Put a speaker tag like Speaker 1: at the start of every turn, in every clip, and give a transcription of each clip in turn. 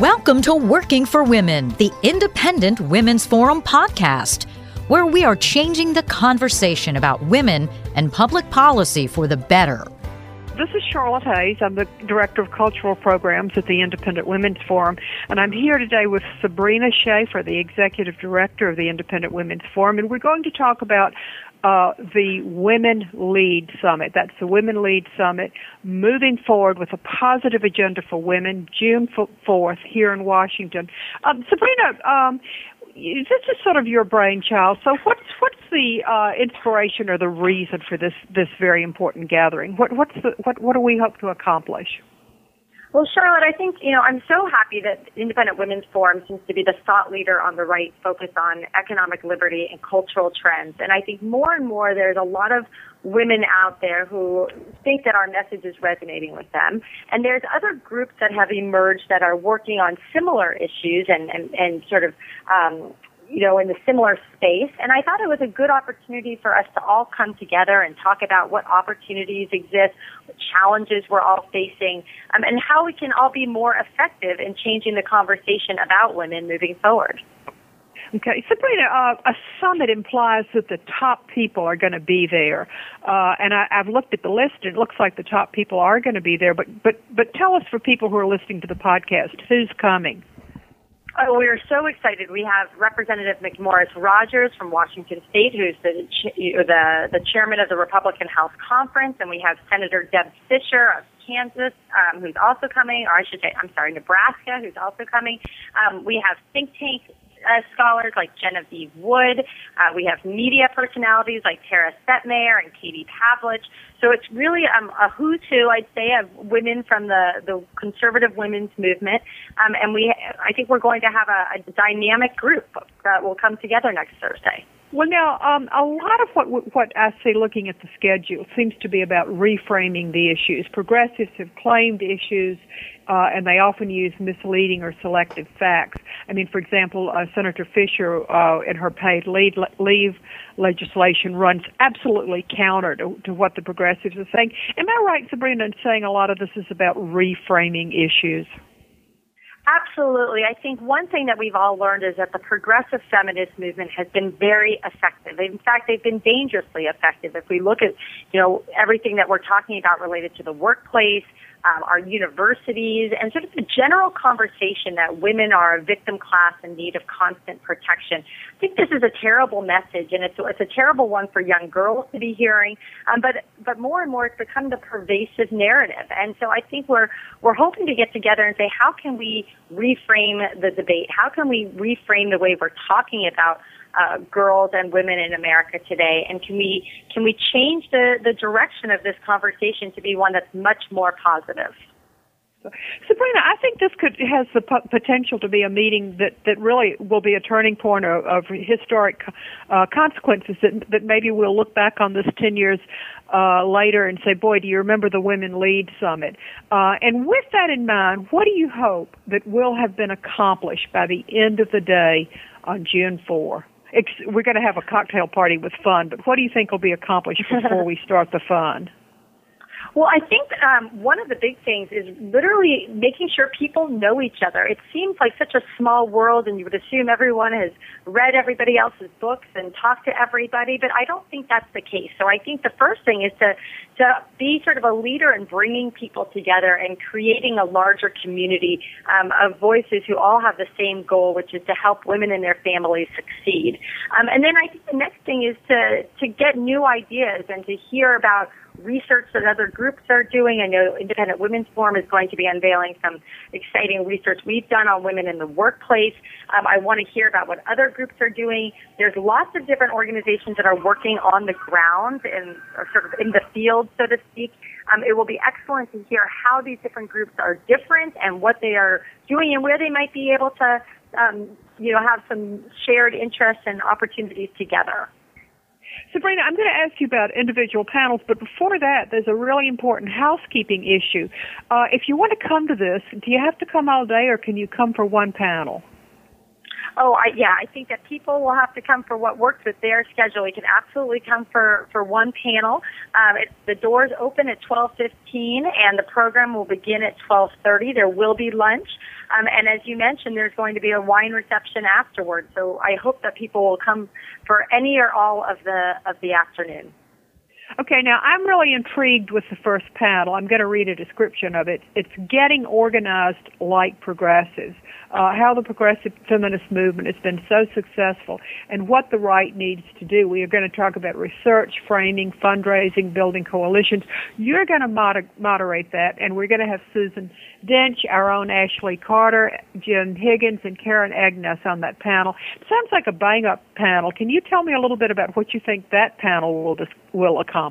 Speaker 1: Welcome to Working for Women, the Independent Women's Forum podcast, where we are changing the conversation about women and public policy for the better.
Speaker 2: This is Charlotte Hayes. I'm the Director of Cultural Programs at the Independent Women's Forum, and I'm here today with Sabrina Schaefer, the Executive Director of the Independent Women's Forum, and we're going to talk about uh, the Women Lead Summit. That's the Women Lead Summit, moving forward with a positive agenda for women, June 4th here in Washington. Um, Sabrina, um, this is sort of your brainchild. So, what's what's the uh, inspiration or the reason for this this very important gathering? What what's the, what what do we hope to accomplish?
Speaker 3: Well, Charlotte, I think, you know, I'm so happy that Independent Women's Forum seems to be the thought leader on the right focus on economic liberty and cultural trends. And I think more and more there's a lot of women out there who think that our message is resonating with them. And there's other groups that have emerged that are working on similar issues and, and, and sort of um, you know, in a similar space. And I thought it was a good opportunity for us to all come together and talk about what opportunities exist, what challenges we're all facing, um, and how we can all be more effective in changing the conversation about women moving forward.
Speaker 2: Okay, Sabrina, uh, a summit implies that the top people are going to be there, uh, and I, I've looked at the list. And it looks like the top people are going to be there. But but but tell us for people who are listening to the podcast, who's coming?
Speaker 3: Oh, we are so excited. We have Representative McMorris Rodgers from Washington State, who's the, the, the chairman of the Republican House Conference, and we have Senator Deb Fischer of Kansas, um, who's also coming, or I should say, I'm sorry, Nebraska, who's also coming. Um, we have think tank uh, scholars like Genevieve Wood. Uh, we have media personalities like Tara Setmayer and Katie Pavlich. So it's really um, a who's who, I'd say, of women from the, the conservative women's movement. Um, and we, I think we're going to have a, a dynamic group that will come together next Thursday.
Speaker 2: Well, now um, a lot of what what I see looking at the schedule seems to be about reframing the issues. Progressives have claimed issues, uh, and they often use misleading or selective facts. I mean, for example, uh, Senator Fischer uh, in her paid leave, leave legislation runs absolutely counter to, to what the progressives are saying. Am I right, Sabrina, in saying a lot of this is about reframing issues?
Speaker 3: Absolutely. I think one thing that we've all learned is that the progressive feminist movement has been very effective. In fact, they've been dangerously effective. If we look at, you know, everything that we're talking about related to the workplace, um, our universities, and sort of the general conversation that women are a victim class in need of constant protection. I think this is a terrible message, and it's, it's a terrible one for young girls to be hearing. Um, but but more and more, it's become the pervasive narrative. And so I think we're we're hoping to get together and say, how can we reframe the debate? How can we reframe the way we're talking about uh, girls and women in America today? And can we can we change the, the direction of this conversation to be one that's much more positive?
Speaker 2: Sabrina, I think this could has the p- potential to be a meeting that, that really will be a turning point of, of historic uh, consequences. That that maybe we'll look back on this ten years uh, later and say, "Boy, do you remember the Women Lead Summit?" Uh, and with that in mind, what do you hope that will have been accomplished by the end of the day on June 4? we're going to have a cocktail party with fun, but what do you think will be accomplished before we start the fun?
Speaker 3: Well, I think um, one of the big things is literally making sure people know each other. It seems like such a small world, and you would assume everyone has read everybody else's books and talked to everybody, but I don't think that's the case. So I think the first thing is to to be sort of a leader in bringing people together and creating a larger community um, of voices who all have the same goal, which is to help women and their families succeed. Um, and then I think the next thing is to to get new ideas and to hear about research that other groups are doing. I know Independent Women's Forum is going to be unveiling some exciting research we've done on women in the workplace. Um, I want to hear about what other groups are doing. There's lots of different organizations that are working on the ground and sort of in the field, so to speak. Um, it will be excellent to hear how these different groups are different and what they are doing and where they might be able to, um, you know, have some shared interests and opportunities together.
Speaker 2: Sabrina, I'm going to ask you about individual panels, but before that, there's a really important housekeeping issue. Uh, if you want to come to this, do you have to come all day or can you come for one panel?
Speaker 3: Oh, I, yeah, I think that people will have to come for what works with their schedule. You can absolutely come for for one panel. Um, it, the doors open at 12:15, and the program will begin at 12:30. There will be lunch, um, and as you mentioned, there's going to be a wine reception afterwards. So I hope that people will come for any or all of the of the afternoon.
Speaker 2: Okay, now I'm really intrigued with the first panel. I'm going to read a description of it. It's getting organized like progressives uh, how the progressive feminist movement has been so successful and what the right needs to do. We are going to talk about research, framing, fundraising, building coalitions. You're going to moder- moderate that, and we're going to have Susan Dench, our own Ashley Carter, Jim Higgins, and Karin Agness on that panel. It sounds like a bang up panel. Can you tell me a little bit about what you think that panel will, dis- will accomplish?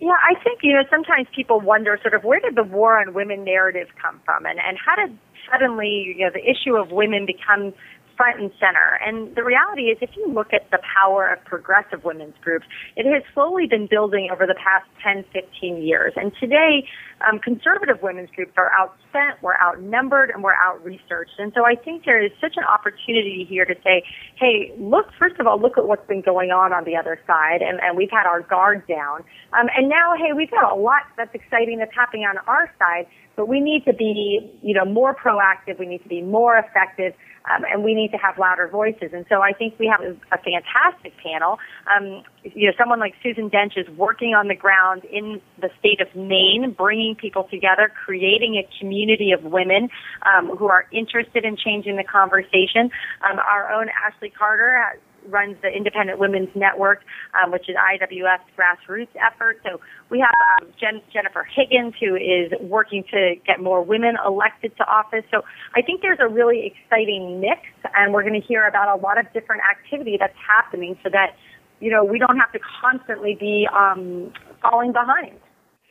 Speaker 3: Yeah, I think, you know, sometimes people wonder sort of where did the war on women narrative come from? And, and how did suddenly, you know, the issue of women become front and center. And the reality is, if you look at the power of progressive women's groups, it has slowly been building over the past 10, 15 years. And today, um, conservative women's groups are outspent, we're outnumbered, and we're out-researched. And so I think there is such an opportunity here to say, hey, look, first of all, look at what's been going on on the other side, and, and we've had our guard down. Um, and now, hey, we've got a lot that's exciting that's happening on our side, but we need to be, you know, more proactive. We need to be more effective um, and we need to have louder voices. And so I think we have a, fantastic panel. Um, you know, someone like Susan Dench is working on the ground in the state of Maine, bringing people together, creating a community of women um, who are interested in changing the conversation. Um, our own Ashley Carter has runs the Independent Women's Network, um, which is IWF's grassroots effort. So we have um, Jen, Jennifer Higgins, who is working to get more women elected to office. So I think there's a really exciting mix, and we're going to hear about a lot of different activity that's happening so that, you know, we don't have to constantly be um, falling behind.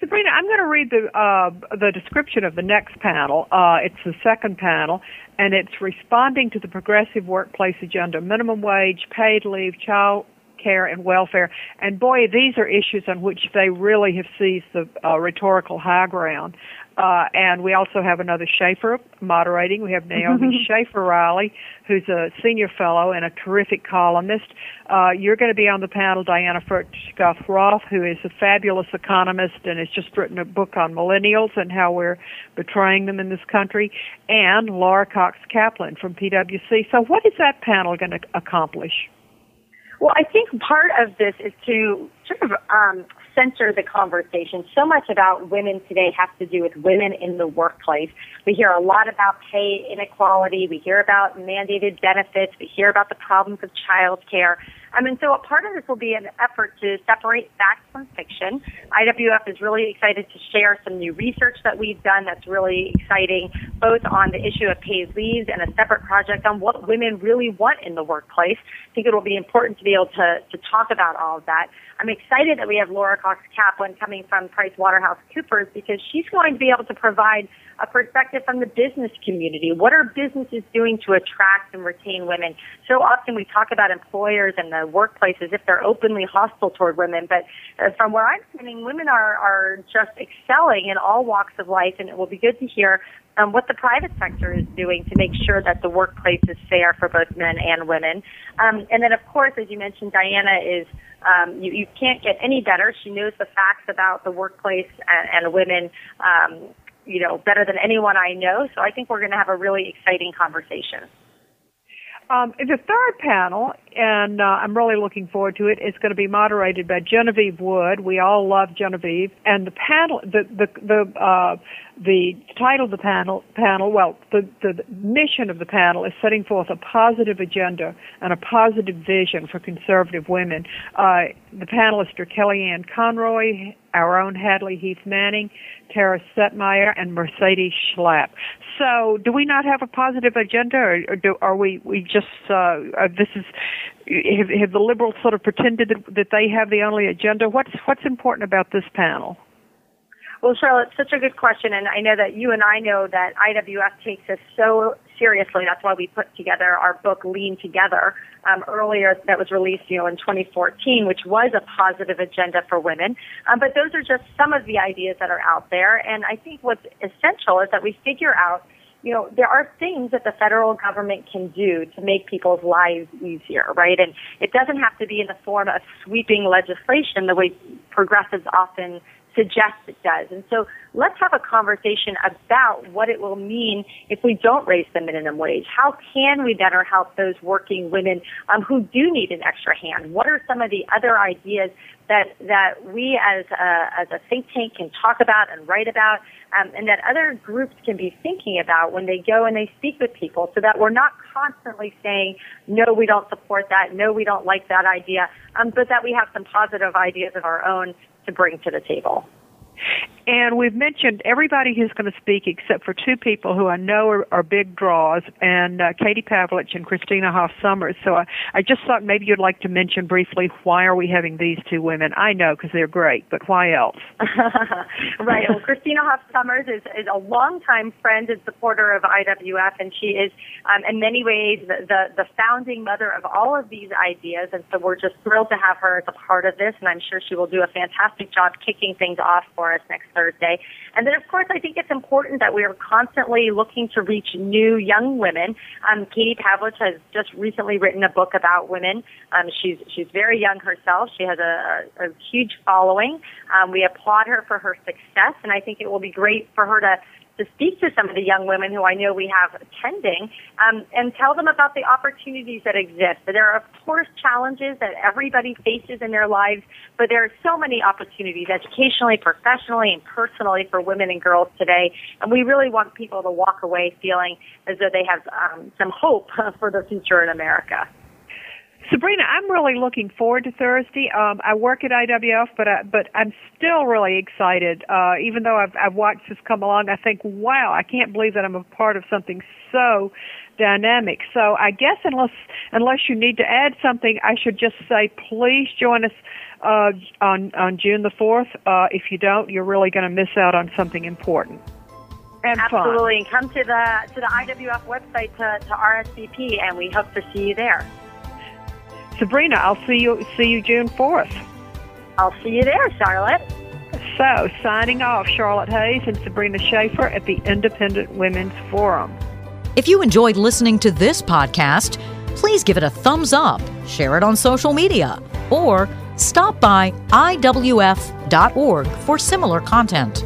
Speaker 2: Sabrina, I'm going to read the uh, the description of the next panel. Uh, it's the second panel, and it's responding to the progressive workplace agenda: minimum wage, paid leave, child care, and welfare. And boy, these are issues on which they really have seized the uh, rhetorical high ground. Uh, and we also have another Schaefer moderating. We have Naomi Schaefer Riley, who's a senior fellow and a terrific columnist. Uh, you're going to be on the panel, Diana Furchtgott Roth, who is a fabulous economist and has just written a book on millennials and how we're betraying them in this country, and Laura Cox Kaplan from PwC. So, what is that panel going to accomplish?
Speaker 3: Well, I think part of this is to sort of um, center the conversation. So much about women today has to do with women in the workplace. We hear a lot about pay inequality. We hear about mandated benefits. We hear about the problems of child mean, so a part of this will be an effort to separate fact from fiction. IWF is really excited to share some new research that we've done that's really exciting, both on the issue of paid leaves and a separate project on what women really want in the workplace. I think it will be important to be able to, to talk about all of that. I'm excited that we have Laura Cox Kaplan coming from Price Waterhouse Coopers because she's going to be able to provide a perspective from the business community. What are businesses doing to attract and retain women? So often we talk about employers and the workplace as if they're openly hostile toward women, but uh, from where I'm sitting, women are, are just excelling in all walks of life, and it will be good to hear um, what the private sector is doing to make sure that the workplace is fair for both men and women. Um, and then, of course, as you mentioned, Diana is um, you, you can't get any better. She knows the facts about the workplace and, and women, um, you know, better than anyone I know. So I think we're going to have a really exciting conversation.
Speaker 2: Um, the third panel, and uh, I'm really looking forward to it. it, is going to be moderated by Genevieve Wood. We all love Genevieve, and the panel, the the the uh, the title of the panel, panel, well, the, the mission of the panel is setting forth a positive agenda and a positive vision for conservative women. Uh, the panelists are Kellyanne Conway, our own Hadley Heath Manning, Tara Setmayer, and Mercedes Schlapp. So, do we not have a positive agenda, or, or do, are we we just uh, uh, this is have, have the liberals sort of pretended that, that they have the only agenda? What's what's important about this panel?
Speaker 3: Well, Charlotte, it's such a good question, and I know that you and I know that IWF takes this so seriously. That's why we put together our book Lean Together um, earlier, that was released, you know, in 2014, which was a positive agenda for women. Um, but those are just some of the ideas that are out there, and I think what's essential is that we figure out you know, there are things that the federal government can do to make people's lives easier, right? And it doesn't have to be in the form of sweeping legislation the way progressives often suggest it does. And so let's have a conversation about what it will mean if we don't raise the minimum wage. How can we better help those working women um, who do need an extra hand? What are some of the other ideas that that we as a, as a think tank can talk about and write about, um, and that other groups can be thinking about when they go and they speak with people, so that we're not constantly saying no, we don't support that, no, we don't like that idea, um, but that we have some positive ideas of our own to bring to the table.
Speaker 2: And we've mentioned everybody who's going to speak except for two people who I know are, are big draws, and uh, Katie Pavlich and Christina Hoff Sommers. So I, I just thought maybe you'd like to mention briefly why are we having these two women? I know because they're great, but why else?
Speaker 3: right. Well, Christina Hoff Sommers is, is a longtime friend and supporter of IWF, and she is, um, in many ways, the, the, the founding mother of all of these ideas. And so we're just thrilled to have her as a part of this, and I'm sure she will do a fantastic job kicking things off for us next Thursday. And then, of course, I think it's important that we are constantly looking to reach new young women. Um, Katie Pavlich has just recently written a book about women. Um, she's she's very young herself. She has a, a, huge following. Um, we applaud her for her success, and I think it will be great for her to to speak to some of the young women who I know we have attending um, and tell them about the opportunities that exist. There are, of course, challenges that everybody faces in their lives, but there are so many opportunities educationally, professionally, and personally for women and girls today. And we really want people to walk away feeling as though they have um, some hope for the future in America.
Speaker 2: Sabrina, I'm really looking forward to Thursday. Um, I work at IWF, but I, but I'm still really excited. Uh, even though I've, I've watched this come along, I think, wow, I can't believe that I'm a part of something so dynamic. So I guess unless unless you need to add something, I should just say, please join us uh, on on June the fourth. Uh, if you don't, you're really going to miss out on something important. And
Speaker 3: Absolutely,
Speaker 2: fun.
Speaker 3: and come to the to the IWF website to, to RSVP, and we hope to see you there.
Speaker 2: Sabrina, I'll see you see you June fourth.
Speaker 3: I'll see you there, Charlotte.
Speaker 2: So, signing off, Charlotte Hayes and Sabrina Schaefer at the Independent Women's Forum.
Speaker 1: If you enjoyed listening to this podcast, please give it a thumbs up, share it on social media, or stop by IWF.org for similar content.